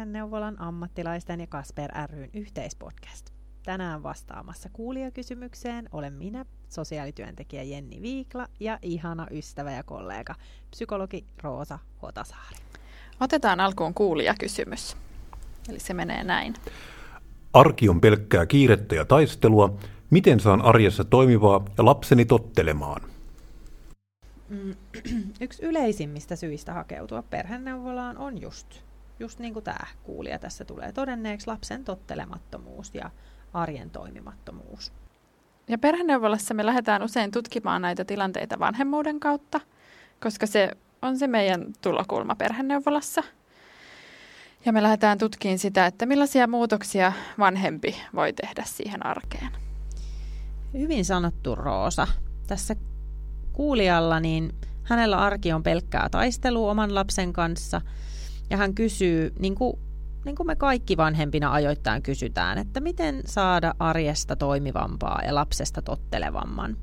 Perheneuvolan ammattilaisten ja Kasper ryn yhteispodcast. Tänään vastaamassa kuulijakysymykseen olen minä, sosiaalityöntekijä Jenni Viikla ja ihana ystävä ja kollega, psykologi Roosa Hotasaari. Otetaan alkuun kuulijakysymys. Eli se menee näin. Arki on pelkkää kiirettä ja taistelua. Miten saan arjessa toimivaa ja lapseni tottelemaan? Mm, yksi yleisimmistä syistä hakeutua perheneuvolaan on just, just niin kuin tämä kuulija tässä tulee todenneeksi, lapsen tottelemattomuus ja arjen toimimattomuus. Ja perheneuvolassa me lähdetään usein tutkimaan näitä tilanteita vanhemmuuden kautta, koska se on se meidän tulokulma perheneuvolassa. Ja me lähdetään tutkimaan sitä, että millaisia muutoksia vanhempi voi tehdä siihen arkeen. Hyvin sanottu Roosa. Tässä kuulijalla, niin hänellä arki on pelkkää taistelua oman lapsen kanssa. Ja hän kysyy, niin kuin, niin kuin me kaikki vanhempina ajoittain kysytään, että miten saada arjesta toimivampaa ja lapsesta tottelevamman.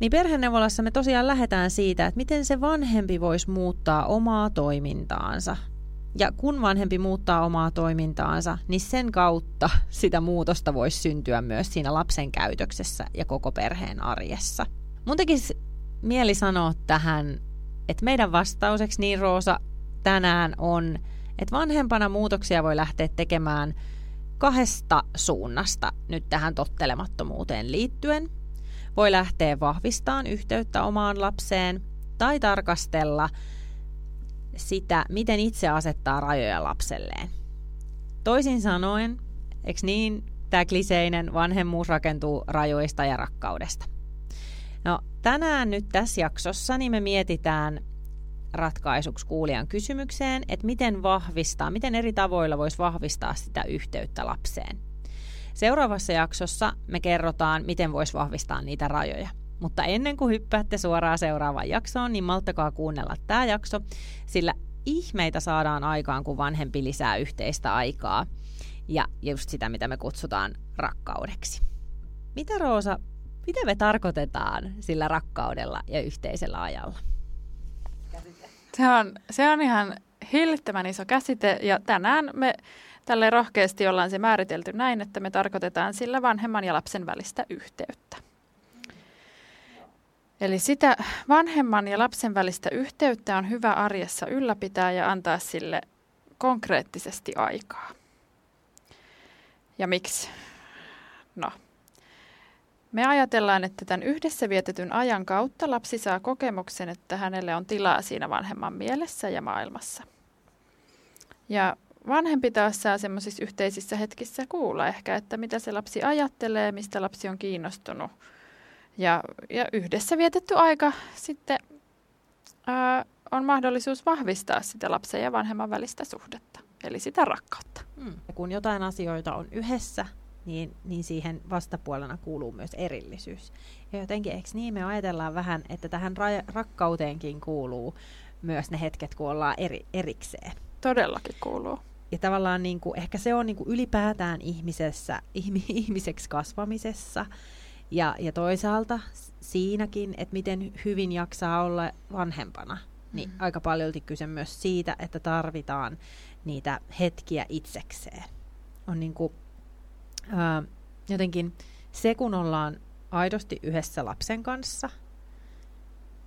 Niin perheneuvolassa me tosiaan lähdetään siitä, että miten se vanhempi voisi muuttaa omaa toimintaansa. Ja kun vanhempi muuttaa omaa toimintaansa, niin sen kautta sitä muutosta voisi syntyä myös siinä lapsen käytöksessä ja koko perheen arjessa. Mun tekisi mieli sanoa tähän, että meidän vastaukseksi niin Roosa tänään on, että vanhempana muutoksia voi lähteä tekemään kahdesta suunnasta nyt tähän tottelemattomuuteen liittyen. Voi lähteä vahvistamaan yhteyttä omaan lapseen tai tarkastella sitä, miten itse asettaa rajoja lapselleen. Toisin sanoen, eikö niin, tämä kliseinen vanhemmuus rakentuu rajoista ja rakkaudesta – No tänään nyt tässä jaksossa niin me mietitään ratkaisuksi kuulijan kysymykseen, että miten vahvistaa, miten eri tavoilla voisi vahvistaa sitä yhteyttä lapseen. Seuraavassa jaksossa me kerrotaan, miten voisi vahvistaa niitä rajoja. Mutta ennen kuin hyppäätte suoraan seuraavaan jaksoon, niin malttakaa kuunnella tämä jakso, sillä ihmeitä saadaan aikaan, kun vanhempi lisää yhteistä aikaa ja just sitä, mitä me kutsutaan rakkaudeksi. Mitä Roosa mitä me tarkoitetaan sillä rakkaudella ja yhteisellä ajalla? Se on, se on ihan hillittömän iso käsite ja tänään me tälle rohkeasti ollaan se määritelty näin, että me tarkoitetaan sillä vanhemman ja lapsen välistä yhteyttä. Eli sitä vanhemman ja lapsen välistä yhteyttä on hyvä arjessa ylläpitää ja antaa sille konkreettisesti aikaa. Ja miksi? No, me ajatellaan, että tämän yhdessä vietetyn ajan kautta lapsi saa kokemuksen, että hänelle on tilaa siinä vanhemman mielessä ja maailmassa. Ja vanhempi taas saa semmoisissa yhteisissä hetkissä kuulla ehkä, että mitä se lapsi ajattelee, mistä lapsi on kiinnostunut. Ja, ja yhdessä vietetty aika sitten ää, on mahdollisuus vahvistaa sitä lapsen ja vanhemman välistä suhdetta, eli sitä rakkautta. Mm. Ja kun jotain asioita on yhdessä, niin, niin siihen vastapuolena kuuluu myös erillisyys. Ja jotenkin, eikö niin, me ajatellaan vähän, että tähän ra- rakkauteenkin kuuluu myös ne hetket, kun ollaan eri, erikseen. Todellakin kuuluu. Ja tavallaan niin kuin, ehkä se on niin kuin ylipäätään ihmisessä, ihmiseksi kasvamisessa. Ja, ja toisaalta siinäkin, että miten hyvin jaksaa olla vanhempana. Niin mm. aika paljon kyse myös siitä, että tarvitaan niitä hetkiä itsekseen. On niin kuin, ää, jotenkin se, kun ollaan aidosti yhdessä lapsen kanssa,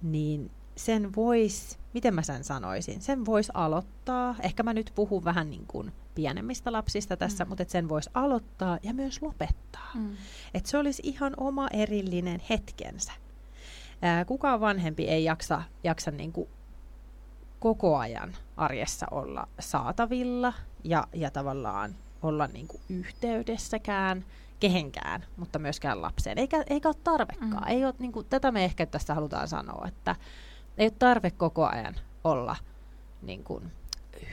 niin sen voisi, miten mä sen sanoisin, sen voisi aloittaa, ehkä mä nyt puhun vähän niin kuin pienemmistä lapsista tässä, mm. mutta sen voisi aloittaa ja myös lopettaa. Mm. Että se olisi ihan oma erillinen hetkensä. Ää, kukaan vanhempi ei jaksa, jaksa niin kuin koko ajan arjessa olla saatavilla ja, ja tavallaan olla niin kuin yhteydessäkään kehenkään, mutta myöskään lapseen. Eikä, eikä ole tarvekaan. Mm. Ei ole, niin kuin, tätä me ehkä tässä halutaan sanoa, että ei ole tarve koko ajan olla niin kuin,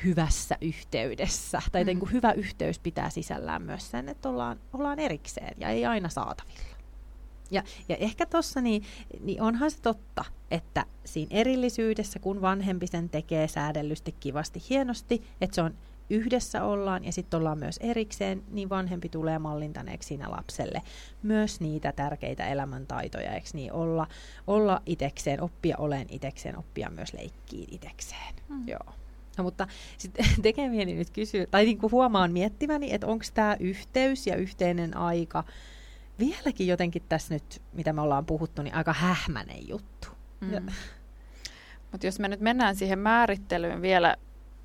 hyvässä yhteydessä. Tai mm. niin kuin, hyvä yhteys pitää sisällään myös sen, että ollaan, ollaan erikseen ja ei aina saatavilla. Ja, ja ehkä tuossa niin, niin onhan se totta, että siinä erillisyydessä, kun vanhempi sen tekee säädellysti, kivasti, hienosti, että se on yhdessä ollaan ja sitten ollaan myös erikseen, niin vanhempi tulee mallintaneeksi siinä lapselle myös niitä tärkeitä elämäntaitoja, eikö niin, olla, olla itekseen, oppia olen itekseen, oppia myös leikkiin itekseen. Mm. Joo. No, mutta sitten tekemieni nyt kysyy, tai niin kuin huomaan miettiväni, että onko tämä yhteys ja yhteinen aika vieläkin jotenkin tässä nyt, mitä me ollaan puhuttu, niin aika hähmäinen juttu. Mm. Mutta jos me nyt mennään siihen määrittelyyn vielä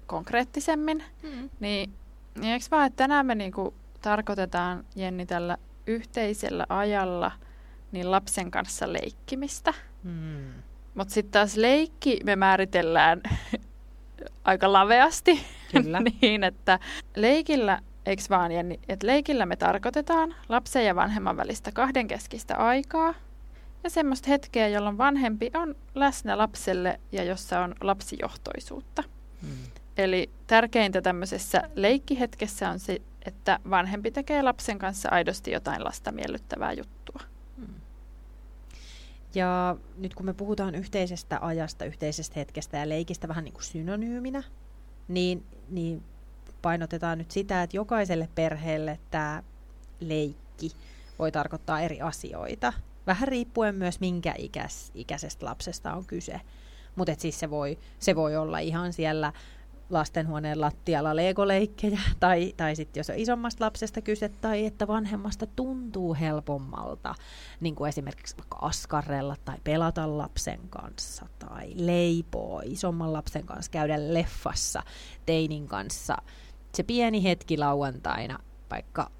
konkreettisemmin, mm. niin, niin eikö vaan, että tänään me niinku tarkoitetaan Jenni tällä yhteisellä ajalla niin lapsen kanssa leikkimistä. Mm. Mutta sitten taas leikki me määritellään aika laveasti Kyllä. niin, että leikillä, eikö vaan Jenni, että leikillä me tarkoitetaan lapsen ja vanhemman välistä kahdenkeskistä aikaa ja semmoista hetkeä, jolloin vanhempi on läsnä lapselle ja jossa on lapsijohtoisuutta. Hmm. Eli tärkeintä tämmöisessä leikkihetkessä on se, että vanhempi tekee lapsen kanssa aidosti jotain lasta miellyttävää juttua. Hmm. Ja nyt kun me puhutaan yhteisestä ajasta, yhteisestä hetkestä ja leikistä vähän niin kuin synonyyminä, niin, niin painotetaan nyt sitä, että jokaiselle perheelle tämä leikki voi tarkoittaa eri asioita. Vähän riippuen myös minkä ikäs, ikäisestä lapsesta on kyse. Mutta siis se voi, se voi olla ihan siellä lastenhuoneen lattialla legoleikkejä, tai, tai sitten jos on isommasta lapsesta kyse, tai että vanhemmasta tuntuu helpommalta, niin kuin esimerkiksi vaikka askarrella tai pelata lapsen kanssa, tai leipoo isomman lapsen kanssa, käydä leffassa teinin kanssa. Se pieni hetki lauantaina, vaikka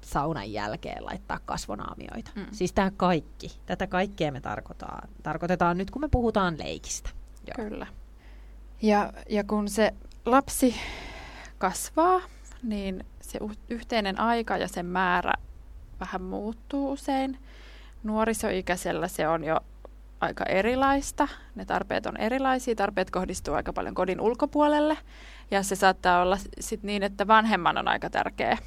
saunan jälkeen laittaa kasvonaamioita. Mm. Siis tämä kaikki, tätä kaikkea me tarkoitetaan, tarkoitetaan nyt, kun me puhutaan leikistä. Joo. Kyllä. Ja, ja kun se lapsi kasvaa, niin se yhteinen aika ja sen määrä vähän muuttuu usein. Nuorisoikäisellä se on jo aika erilaista. Ne tarpeet on erilaisia. Tarpeet kohdistuu aika paljon kodin ulkopuolelle. Ja se saattaa olla sit niin, että vanhemman on aika tärkeä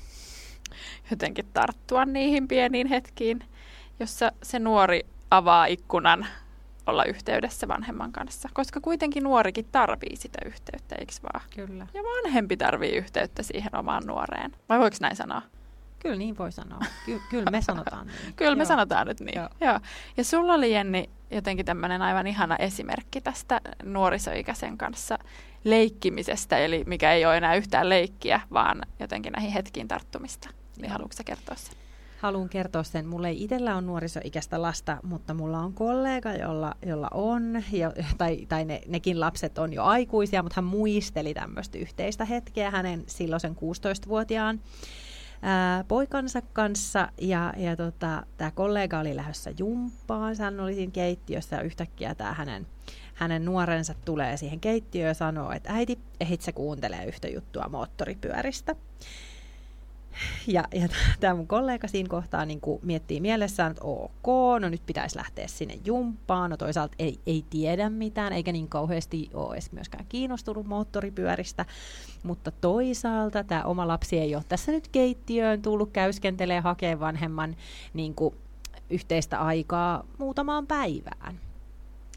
jotenkin tarttua niihin pieniin hetkiin, jossa se nuori avaa ikkunan olla yhteydessä vanhemman kanssa, koska kuitenkin nuorikin tarvii sitä yhteyttä, eikö vaan? Kyllä. Ja vanhempi tarvii yhteyttä siihen omaan nuoreen. Vai voiko näin sanoa? Kyllä niin voi sanoa. Ky- kyllä me sanotaan niin. kyllä Joo. me sanotaan nyt niin. Joo. Joo. Ja sulla oli Jenni jotenkin tämmöinen aivan ihana esimerkki tästä nuorisoikäisen kanssa leikkimisestä, eli mikä ei ole enää yhtään leikkiä, vaan jotenkin näihin hetkiin tarttumista. Niin haluatko kertoa sen? Haluan kertoa sen. Mulla ei itsellä ole nuorisoikäistä lasta, mutta mulla on kollega, jolla, jolla on, jo, tai, tai ne, nekin lapset on jo aikuisia, mutta hän muisteli tämmöistä yhteistä hetkeä hänen silloisen 16-vuotiaan ää, poikansa kanssa. Ja, ja tota, tämä kollega oli lähdössä jumppaan, hän oli siinä keittiössä ja yhtäkkiä tämä hänen, hänen nuorensa tulee siihen keittiöön ja sanoo, että äiti, ehit sä kuuntelee yhtä juttua moottoripyöristä. Ja, ja tämä mun kollega siinä kohtaa niin miettii mielessään, että ok, no nyt pitäisi lähteä sinne jumppaan. No toisaalta ei, ei tiedä mitään, eikä niin kauheasti ole edes myöskään kiinnostunut moottoripyöristä. Mutta toisaalta tämä oma lapsi ei ole tässä nyt keittiöön tullut käyskentelee hakee vanhemman niin kuin, yhteistä aikaa muutamaan päivään.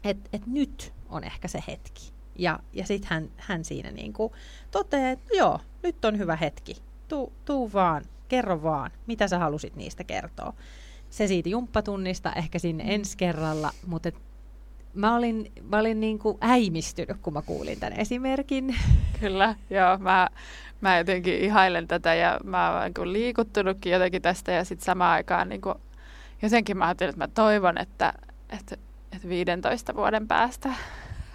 Et, et nyt on ehkä se hetki. Ja, ja sitten hän, hän siinä niin kuin toteaa, että joo, nyt on hyvä hetki tuu, tuu vaan, kerro vaan, mitä sä halusit niistä kertoa. Se siitä jumppatunnista ehkä sinne mm. ensi kerralla, mutta mä olin, mä olin niin kuin äimistynyt, kun mä kuulin tämän esimerkin. Kyllä, joo. Mä, mä jotenkin ihailen tätä ja mä oon niin liikuttunutkin jotenkin tästä ja sitten samaan aikaan niin kuin, jotenkin mä ajattelin, että mä toivon, että, että, että 15 vuoden päästä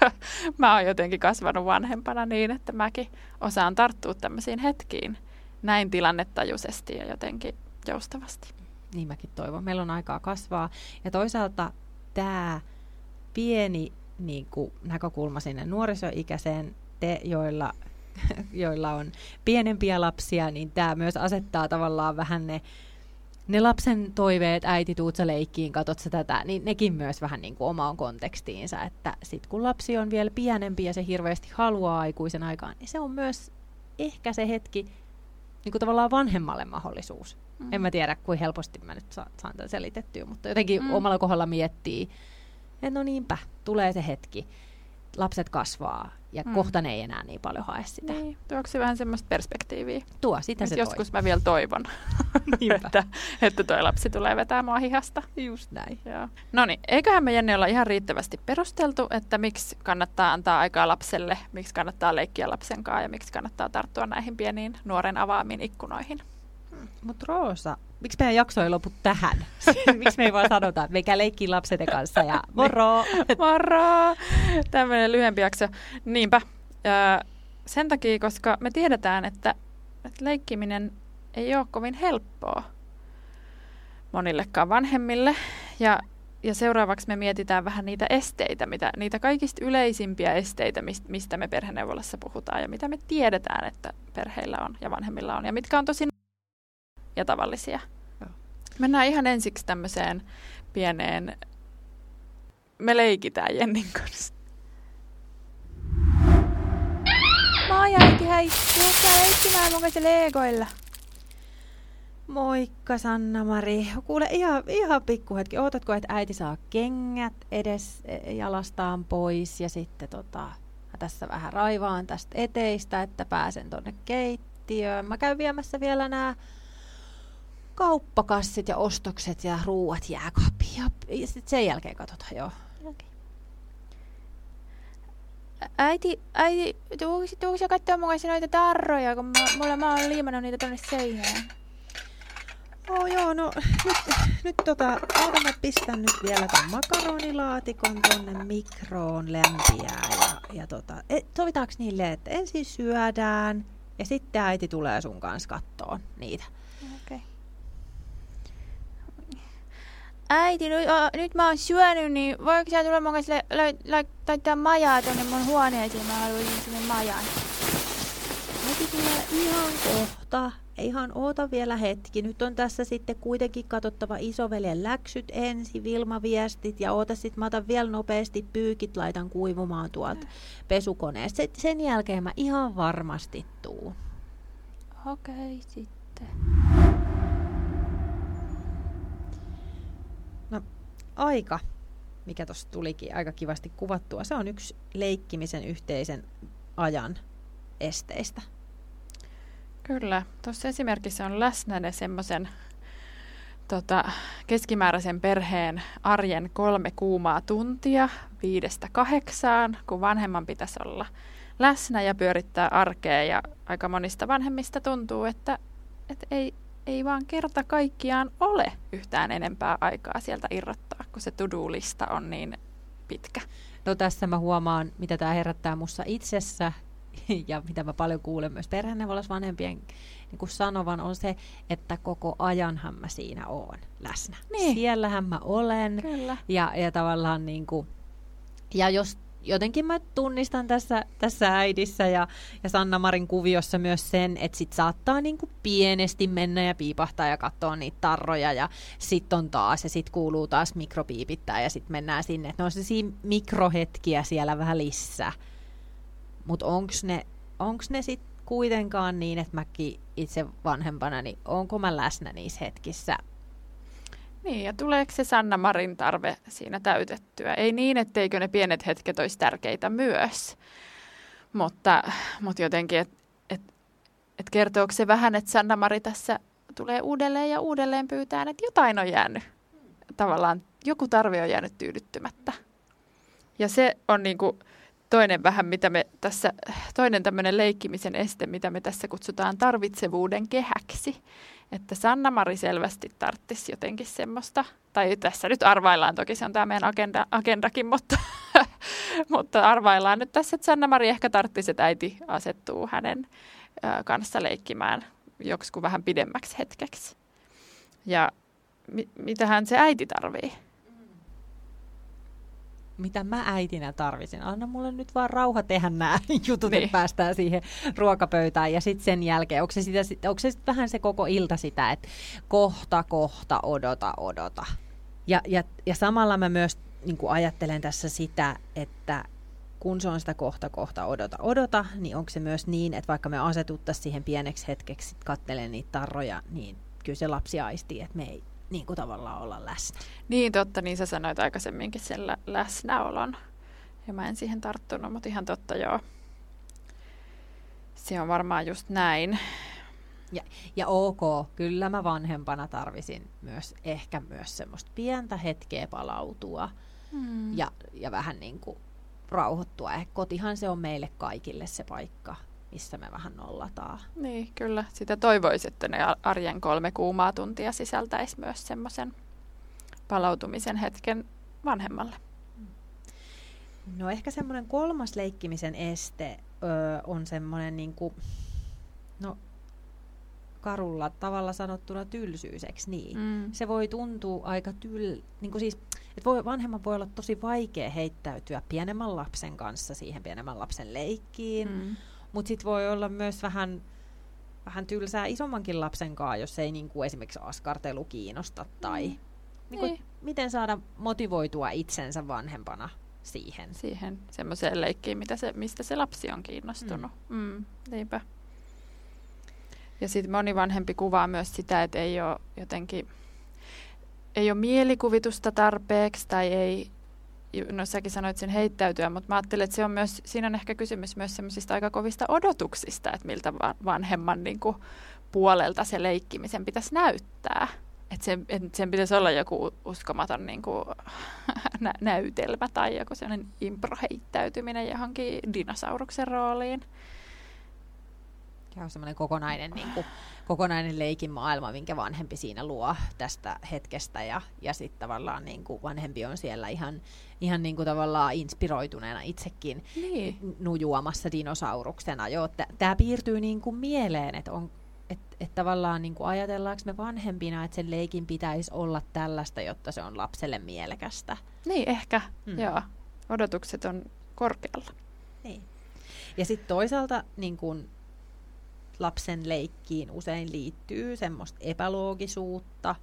mä oon jotenkin kasvanut vanhempana niin, että mäkin osaan tarttua tämmöisiin hetkiin näin tilannetajuisesti ja jotenkin joustavasti. Niin mäkin toivon. Meillä on aikaa kasvaa. Ja toisaalta tämä pieni niin kuin, näkökulma sinne nuorisoikäiseen, te, joilla, joilla on pienempiä lapsia, niin tämä myös asettaa tavallaan vähän ne, ne lapsen toiveet, äiti tuut sä leikkiin, katot sä tätä, niin nekin myös vähän niin kuin omaan kontekstiinsa, että sit kun lapsi on vielä pienempi ja se hirveästi haluaa aikuisen aikaan, niin se on myös ehkä se hetki, niin kuin tavallaan vanhemmalle mahdollisuus. Mm. En mä tiedä, kuin helposti mä nyt saan, saan tämän selitettyä, mutta jotenkin mm. omalla kohdalla miettii, että no niinpä, tulee se hetki. Lapset kasvaa ja Mm. kohta ne ei enää niin paljon hae sitä. Niin. Tuoksi se vähän semmoista perspektiiviä. Tuo, sitä se joskus mä vielä toivon, että, että toi lapsi tulee vetää mua hihasta. toi. Just näin. No niin, eiköhän me Jenni olla ihan riittävästi perusteltu, että miksi kannattaa antaa aikaa lapselle, miksi kannattaa leikkiä lapsen kanssa ja miksi kannattaa tarttua näihin pieniin nuoren avaamiin ikkunoihin. Mutta Roosa, miksi meidän jakso ei lopu tähän? miksi me ei vaan sanota, että meikä leikkii lapseten kanssa ja moro! Moro! Tämmöinen lyhyempi jakso. Niinpä. Öö, sen takia, koska me tiedetään, että, että leikkiminen ei ole kovin helppoa monillekaan vanhemmille. Ja, ja seuraavaksi me mietitään vähän niitä esteitä, mitä, niitä kaikista yleisimpiä esteitä, mist, mistä me perheneuvolassa puhutaan ja mitä me tiedetään, että perheillä on ja vanhemmilla on ja mitkä on tosi ja tavallisia. Joo. Mennään ihan ensiksi tämmöiseen pieneen me leikitään Jennin kanssa. Moi äiti, hei. Tuukää leikkimään mun kanssa legoilla. Moikka Sanna-Mari. Kuule ihan, ihan pikkuhetki. Ootatko, että äiti saa kengät edes e, jalastaan pois ja sitten tota, mä tässä vähän raivaan tästä eteistä, että pääsen tonne keittiöön. Mä käyn viemässä vielä nämä kauppakassit ja ostokset ja ruuat jääkaappiin ja, ja sitten sen jälkeen katsotaan, joo. Äiti, äiti, tuuks, kattoo mun kanssa noita tarroja, kun mä, mulla mä oon liimannut niitä tonne seinään. Oh, joo, no nyt, nyt tota, oota mä pistän nyt vielä ton makaronilaatikon tonne mikroon lämpiää ja, ja tota, e, sovitaanko niille, että ensin syödään ja sitten äiti tulee sun kanssa kattoon niitä. Äiti, nyt, o, nyt mä oon syönyt, niin voiko sä tulla mun kanssa la, la, la, laittaa majaa tonne mun huoneeseen? Mä haluaisin sinne majan. Äiti tulee ihan kohta. Ihan oota vielä hetki. Nyt on tässä sitten kuitenkin katsottava isoveljen läksyt ensin, Vilma-viestit ja oota sitten mä otan vielä nopeasti pyykit, laitan kuivumaan tuolta pesukoneesta. Sen, jälkeen mä ihan varmasti tuun. Okei, sitten. Aika, mikä tuossa tulikin aika kivasti kuvattua, se on yksi leikkimisen yhteisen ajan esteistä. Kyllä. Tuossa esimerkissä on läsnä ne semmoisen tota, keskimääräisen perheen arjen kolme kuumaa tuntia viidestä kahdeksaan, kun vanhemman pitäisi olla läsnä ja pyörittää arkea. Ja aika monista vanhemmista tuntuu, että, että ei, ei vaan kerta kaikkiaan ole yhtään enempää aikaa sieltä irrottaa, kun se to-do-lista on niin pitkä. No tässä mä huomaan, mitä tämä herättää mussa itsessä ja mitä mä paljon kuulen myös perheneuvolassa vanhempien niin kuin sanovan, on se, että koko ajanhan mä siinä oon läsnä. Niin. Siellähän mä olen Kyllä. ja, ja tavallaan niin kuin, ja jos jotenkin mä tunnistan tässä, tässä äidissä ja, ja Sanna-Marin kuviossa myös sen, että sit saattaa niin kuin pienesti mennä ja piipahtaa ja katsoa niitä tarroja ja sitten on taas ja sitten kuuluu taas mikropiipittää ja sitten mennään sinne. Et ne on sellaisia mikrohetkiä siellä välissä. Mutta onko ne, onks ne sitten kuitenkaan niin, että mäkin itse vanhempana, niin onko mä läsnä niissä hetkissä? Niin, ja tuleeko se Sanna Marin tarve siinä täytettyä? Ei niin, etteikö ne pienet hetket olisi tärkeitä myös, mutta, mutta jotenkin, että et, et kertooko se vähän, että Sanna Mari tässä tulee uudelleen ja uudelleen pyytään, että jotain on jäänyt. Tavallaan joku tarve on jäänyt tyydyttymättä. Ja se on niin kuin toinen vähän, mitä me tässä, toinen tämmöinen leikkimisen este, mitä me tässä kutsutaan tarvitsevuuden kehäksi. Että Sanna-Mari selvästi tarttisi jotenkin semmoista, tai tässä nyt arvaillaan, toki se on tämä meidän agenda, agendakin, mutta, mutta arvaillaan nyt tässä, että Sanna-Mari ehkä tarttisi, että äiti asettuu hänen kanssa leikkimään joksikin vähän pidemmäksi hetkeksi. Ja mi, mitähän se äiti tarvii? Mitä mä äitinä tarvisin. Anna mulle nyt vaan rauha tehdä nämä jutut, Niin. että päästään siihen ruokapöytään. Ja sitten sen jälkeen, onko se, sitä, sit- onko se sit vähän se koko ilta sitä, että kohta, kohta, odota, odota. Ja, ja, ja samalla mä myös niin ajattelen tässä sitä, että kun se on sitä kohta, kohta, odota, odota, niin onko se myös niin, että vaikka me asetuttaisiin siihen pieneksi hetkeksi kattelen niitä tarroja, niin kyllä se lapsi aistii, että me ei niin kuin tavallaan olla läsnä. Niin totta, niin sä sanoit aikaisemminkin sen lä- läsnäolon. Ja mä en siihen tarttunut, mutta ihan totta joo. Se on varmaan just näin. Ja ok, kyllä mä vanhempana tarvisin myös ehkä myös semmoista pientä hetkeä palautua Mm. ja, ja vähän niin kuin rauhoittua. Eh, kotihan se on meille kaikille se paikka, missä me vähän nollataan. Niin, kyllä. Sitä toivoisi, että ne arjen kolme kuumaa tuntia sisältäisi myös semmoisen palautumisen hetken vanhemmalle. No ehkä semmoinen kolmas leikkimisen este öö, on semmoinen niin kuin, no karulla tavalla sanottuna tylsyys, eikö niin? Mm. Se voi tuntua aika tyl... Niin kuin siis, että voi, vanhemman voi olla tosi vaikea heittäytyä pienemmän lapsen kanssa siihen pienemmän lapsen leikkiin, mm. Mutta sitten voi olla myös vähän, vähän tylsää isommankin lapsen kanssa, jos ei niin kuin esimerkiksi askartelu kiinnosta tai Mm. niin kuin, Niin. miten saada motivoitua itsensä vanhempana siihen. Siihen semmoiseen leikkiin, mitä se, mistä se lapsi on kiinnostunut. Mm. Mm. Niinpä. Ja sitten moni vanhempi kuvaa myös sitä, että ei ole jotenkin, ei ole mielikuvitusta tarpeeksi tai ei, no säkin sanoit sen heittäytyä, mutta mä ajattelen, että se on myös, siinä on ehkä kysymys myös semmoisista aika kovista odotuksista, että miltä va- vanhemman niin kuin, puolelta se leikkimisen pitäisi näyttää. Että sen, et sen pitäisi olla joku uskomaton niin kuin, nä- näytelmä tai joku sellainen improheittäytyminen johonkin dinosauruksen rooliin. Ja on semmoinen kokonainen, niin kuin, kokonainen leikin maailma, minkä vanhempi siinä luo tästä hetkestä. Ja, ja sitten tavallaan niin kuin vanhempi on siellä ihan, ihan niin kuin tavallaan inspiroituneena itsekin Niin. nujuamassa dinosauruksena. Joo, tämä piirtyy niin kuin mieleen, että on, et, et tavallaan niin kuin ajatellaanko me vanhempina, että sen leikin pitäisi olla tällaista, jotta se on lapselle mielekästä. Niin, ehkä. Mm. Joo. Odotukset on korkealla. Niin. Ja sitten toisaalta niin kun lapsen leikkiin usein liittyy semmoista epäloogisuutta,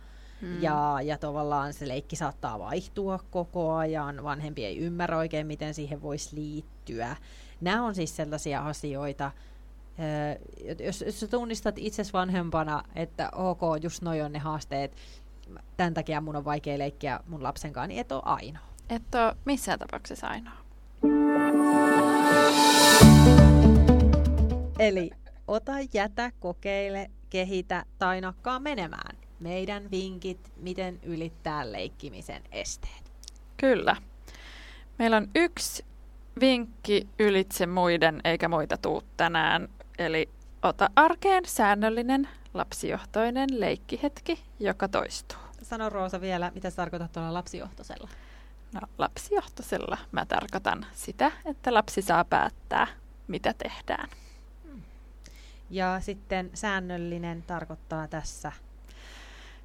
mm. ja, ja tavallaan se leikki saattaa vaihtua koko ajan, vanhempi ei ymmärrä oikein, miten siihen voisi liittyä. Nämä on siis sellaisia asioita, jos, jos sä tunnistat itses vanhempana, että ok, just noi on ne haasteet, tämän takia mun on vaikea leikkiä mun lapsen kanssa, niin et ole ainoa. Et ole missään tapauksessa ainoa. Eli ota, jätä, kokeile, kehitä tai nakkaa menemään. Meidän vinkit, miten ylittää leikkimisen esteet. Kyllä. Meillä on yksi vinkki ylitse muiden, eikä muita tuu tänään. Eli ota arkeen säännöllinen lapsijohtoinen leikkihetki, joka toistuu. Sano Roosa vielä, mitä sä tarkoitat tuolla lapsijohtoisella? No, lapsijohtoisella mä tarkoitan sitä, että lapsi saa päättää, mitä tehdään. Ja sitten säännöllinen tarkoittaa tässä.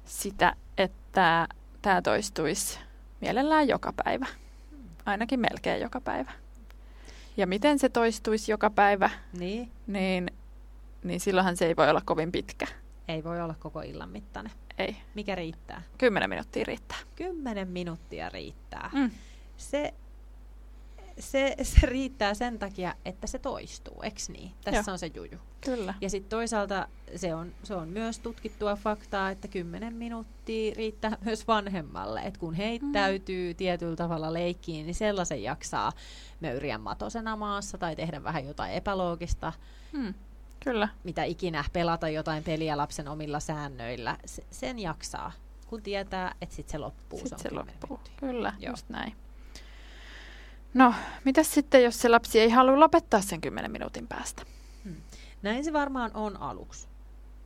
Sitä, että tämä toistuisi mielellään joka päivä. Ainakin melkein joka päivä. Ja miten se toistuisi joka päivä, Niin, niin, niin silloinhan se ei voi olla kovin pitkä. ei voi olla koko illan mittainen. Ei, Mikä riittää? kymmenen minuuttia riittää. Kymmenen minuuttia riittää. Mm. Se, se, se riittää sen takia, että se toistuu, eks niin? Tässä Joo. on se juju. Kyllä. Ja sitten toisaalta se on, se on myös tutkittua faktaa, että 10 minuuttia riittää myös vanhemmalle. Että kun heittäytyy mm. tietyllä tavalla leikkiin, niin sellaisen jaksaa möyriä matosena maassa tai tehdä vähän jotain epäloogista, Mm. Kyllä. mitä ikinä, pelata jotain peliä lapsen omilla säännöillä. Se, sen jaksaa, kun tietää, että sitten se loppuu. Sitten se 10 loppuu. minuuttia. Kyllä, Joo. just näin. No, mitä sitten, jos se lapsi ei halua lopettaa sen 10 minuutin päästä? Näin se varmaan on aluksi.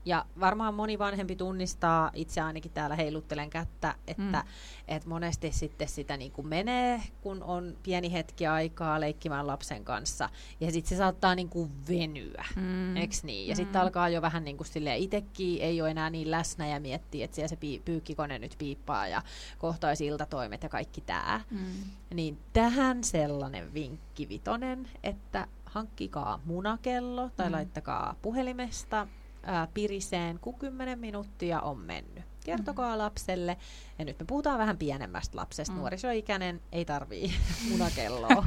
Ja varmaan moni vanhempi tunnistaa, itse ainakin täällä heiluttelen kättä, että Mm. et monesti sitten sitä niin kuin menee, kun on pieni hetki aikaa leikkimään lapsen kanssa. Ja sitten se saattaa niin kuin venyä, Mm. eks niin? Ja sitten Mm. alkaa jo vähän niin kuin silleen itsekin, ei ole enää niin läsnä ja miettii, että siellä se pii- pyykkikone nyt piippaa ja kohta olisi iltatoimet ja kaikki tämä. Mm. Niin tähän sellainen vinkki vitonen, että hankkikaa munakello tai mm. laittakaa puhelimesta ää, piriseen, kun 10 minuuttia on mennyt. Kertokaa lapselle, ja nyt me puhutaan vähän pienemmästä lapsesta, Mm. nuorisoikäinen ei tarvii munakelloa.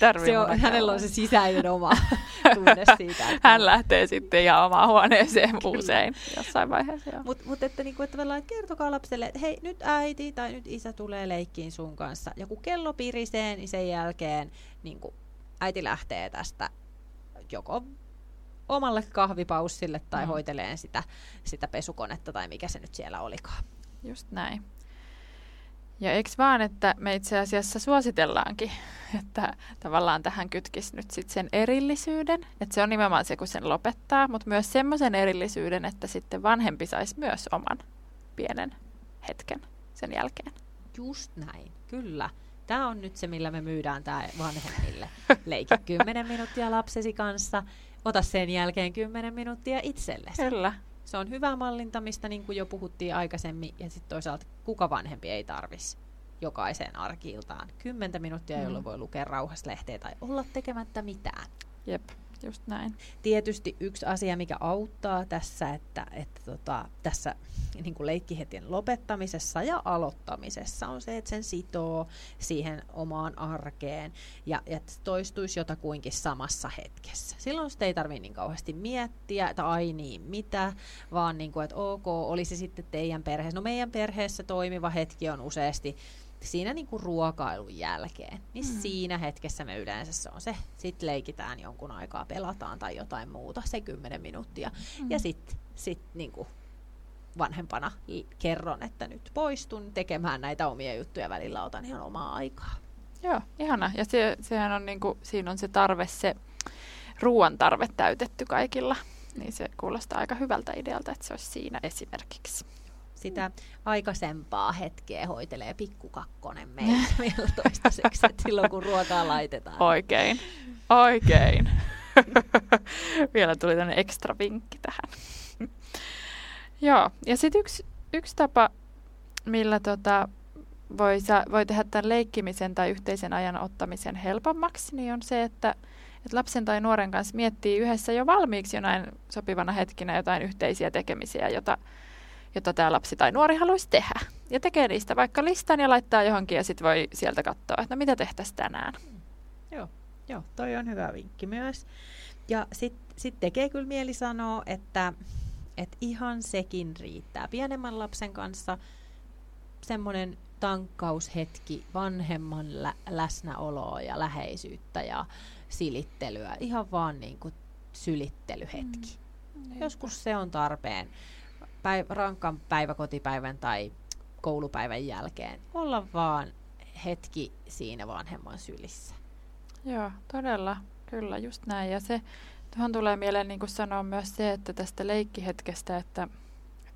Tarvii se on, mun hänellä on se sisäinen oma tunne siitä. Että Hän lähtee sitten ihan omaan huoneeseen usein jossain vaiheessa. Mutta mut että, niinku, että, kertokaa lapselle, että hei, nyt äiti tai nyt isä tulee leikkiin sun kanssa. Ja kun kello pirisee, niin sen jälkeen niinku, äiti lähtee tästä joko omalle kahvipaussille tai Mm. hoiteleen sitä, sitä pesukonetta tai mikä se nyt siellä olikaan. Just näin. Ja eikö vaan, että me itse asiassa suositellaankin, että tavallaan tähän kytkisi nyt sit sen erillisyyden, että se on nimenomaan se, kun sen lopettaa, mutta myös semmoisen erillisyyden, että sitten vanhempi saisi myös oman pienen hetken sen jälkeen. Just näin, kyllä. Tämä on nyt se, millä me myydään tämä vanhemmille. Leiki 10 minuuttia lapsesi kanssa, ota sen jälkeen 10 minuuttia itsellesi. Kyllä. Se on hyvää mallintamista, niin kuin jo puhuttiin aikaisemmin, ja sitten toisaalta kuka vanhempi ei tarvisi jokaiseen arkiiltaan. Kymmentä minuuttia, Mm. jolloin voi lukea rauhassa lehteä tai olla tekemättä mitään. Jep, just näin. Tietysti yksi asia, mikä auttaa tässä, että, että tota, tässä niin kuin leikkihetken lopettamisessa ja aloittamisessa on se, että sen sitoo siihen omaan arkeen ja, että toistuisi jotakuinkin samassa hetkessä. Silloin sitä ei tarvitse niin kauheasti miettiä, että ai niin, mitä, vaan niin kuin, että ok, olisi sitten teidän perheessä. No meidän perheessä toimiva hetki on useasti siinä niin kuin ruokailun jälkeen, niin Mm. siinä hetkessä me yleensä se on se, sitten leikitään jonkun aikaa, pelataan tai jotain muuta, se 10 minuuttia. Mm. Ja sitten sit niin kuin vanhempana kerron, että nyt poistun tekemään näitä omia juttuja, välillä otan ihan omaa aikaa. Joo, ihana. Ja se, sehän on niinku, siinä on se tarve, se ruoan tarve täytetty kaikilla. Niin se kuulostaa aika hyvältä idealta, että se olisi siinä esimerkiksi. Sitä aikaisempaa hetkeä hoitelee pikkukakkonen meillä vielä toistaiseksi, silloin kun ruokaa laitetaan. Oikein. Oikein. Vielä tuli tämmöinen ekstra vinkki tähän. Joo, ja sitten yksi, yksi tapa, millä tota, voi, sa, voi tehdä tämän leikkimisen tai yhteisen ajan ottamisen helpommaksi, niin on se, että, että lapsen tai nuoren kanssa miettii yhdessä jo valmiiksi jonain sopivana hetkinä jotain yhteisiä tekemisiä, jota, jota tämä lapsi tai nuori haluaisi tehdä. Ja tekee niistä vaikka listan ja laittaa johonkin ja sitten voi sieltä katsoa, että no mitä tehtäisiin tänään. Joo, joo, toi on hyvä vinkki myös. Ja sitten sit tekee kyllä mieli sanoa, että, että ihan sekin riittää. Pienemmän lapsen kanssa semmoinen tankkaushetki, vanhemman lä- läsnäoloa ja läheisyyttä ja silittelyä. Ihan vaan niin kuin sylittelyhetki. Mm. Joskus se on tarpeen päiv- rankan päiväkotipäivän tai koulupäivän jälkeen. Olla vaan hetki siinä vanhemman sylissä. Joo, todella. Kyllä, just näin. Ja se, tuohon tulee mieleen niin sanoa myös se, että tästä leikkihetkestä, että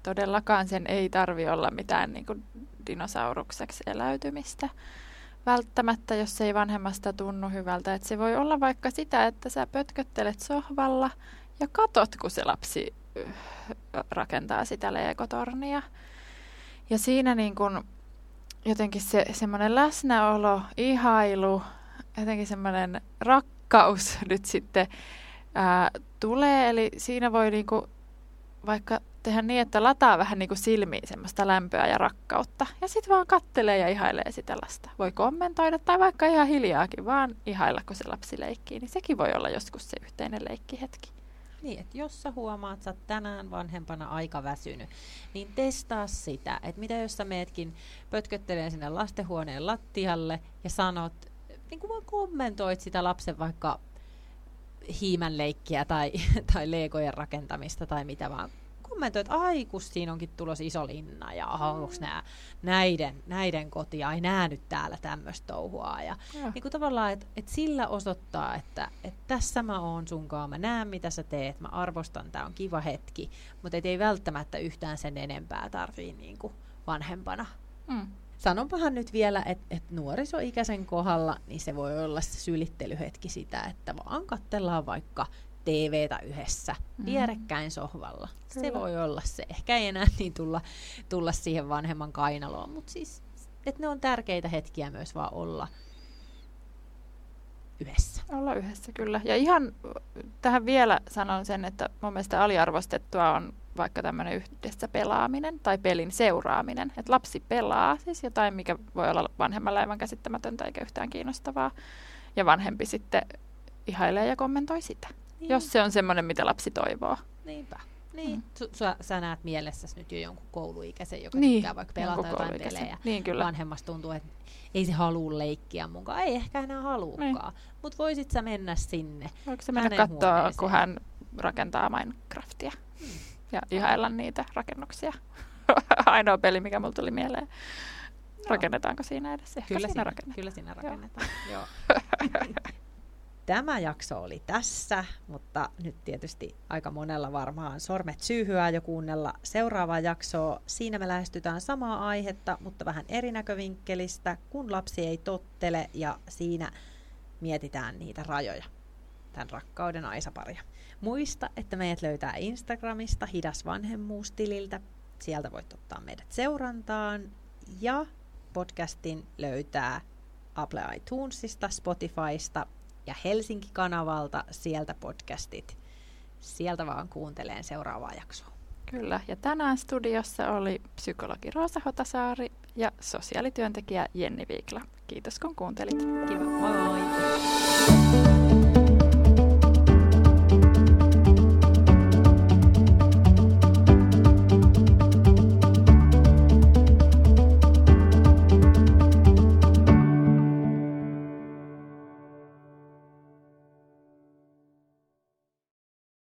todellakaan sen ei tarvi olla mitään niin kuin dinosaurukseksi eläytymistä välttämättä, jos ei vanhemmasta tunnu hyvältä. Että se voi olla vaikka sitä, että sä pötköttelet sohvalla ja katot, kun se lapsi rakentaa sitä leekotornia. Ja siinä niin kuin jotenkin se semmoinen läsnäolo, ihailu, jotenkin semmoinen rakkaus nyt sitten ää, tulee. Eli siinä voi niinku vaikka tehdä niin, että lataa vähän niinku silmiin semmoista lämpöä ja rakkautta. Ja sitten vaan kattelee ja ihailee sitä lasta. Voi kommentoida tai vaikka ihan hiljaakin vaan ihailla, kun se lapsi leikkii. Niin sekin voi olla joskus se yhteinen leikkihetki. Niin, että jos sä huomaat, että sä oot tänään vanhempana aika väsynyt, niin testaa sitä, että mitä jos sä meetkin pötköttelee sinne lastenhuoneen lattialle ja sanot, niin kuin vaan kommentoit sitä lapsen vaikka hiimänleikkiä tai, tai leegojen rakentamista tai mitä vaan. Kommentoit, että ai kun siinä onkin tulossa iso linna ja mm. onko nää, näiden, näiden koti, ai nää nyt täällä tämmöistä touhua. Ja, Joo. niin kuin tavallaan, että et sillä osoittaa, että et tässä mä oon sunkaan, mä näen mitä sä teet, mä arvostan, tää on kiva hetki, mutta et ei välttämättä yhtään sen enempää tarvii niin kuin vanhempana. Mm. Sanonpahan nyt vielä, että et nuorisoikäisen kohdalla, niin se voi olla se sylittelyhetki sitä, että vaan katsellaan vaikka TVtä yhdessä, Mm. vierekkäin sohvalla. Se Kyllä. voi olla se. Ehkä ei enää niin tulla, tulla siihen vanhemman kainaloon, mutta siis, että ne on tärkeitä hetkiä myös vaan olla yhdessä. Olla yhdessä, kyllä. Ja ihan tähän vielä sanon sen, että mun mielestä aliarvostettua on vaikka tämmöinen yhdessä pelaaminen tai pelin seuraaminen. Että lapsi pelaa siis jotain, mikä voi olla vanhemmalla aivan käsittämätöntä eikä yhtään kiinnostavaa. Ja vanhempi sitten ihailee ja kommentoi sitä, niin. jos se on semmoinen, mitä lapsi toivoo. Niinpä. Niin, mm. sä, sä näet mielessäsi nyt jo jonkun kouluikäisen, joka niin, tykkää vaikka pelata jotain pelejä. Niin, kyllä. Vanhemmasta tuntuu, että ei se halua leikkiä mukaan. Ei ehkä enää haluukaan. Niin. Mutta voisit sä mennä sinne. Voiko se mennä katsoa, kun hän rakentaa Minecraftia? Mm. Ja ihailla niitä rakennuksia. Ainoa peli, mikä mulle tuli mieleen. Rakennetaanko siinä edes? Ehkä kyllä siinä, siinä rakennetaan. Kyllä siinä rakennetaan, joo. Tämä jakso oli tässä, mutta nyt tietysti aika monella varmaan sormet syyhyää jo kuunnella seuraavaa jaksoa. Siinä me lähestytään samaa aihetta, mutta vähän eri näkövinkkelistä, kun lapsi ei tottele ja siinä mietitään niitä rajoja, tämän rakkauden aisaparia. Muista, että meidät löytää Instagramista Hidas vanhemmuustililtä. Sieltä voit ottaa meidät seurantaan ja podcastin löytää Apple iTunesista, Spotifysta ja Helsinki-kanavalta sieltä podcastit. Sieltä vaan kuunteleen seuraavaa jaksoa. Kyllä, ja tänään studiossa oli psykologi Roosa Hotasaari ja sosiaalityöntekijä Jenni Viikla. Kiitos kun kuuntelit. Kiva, moi!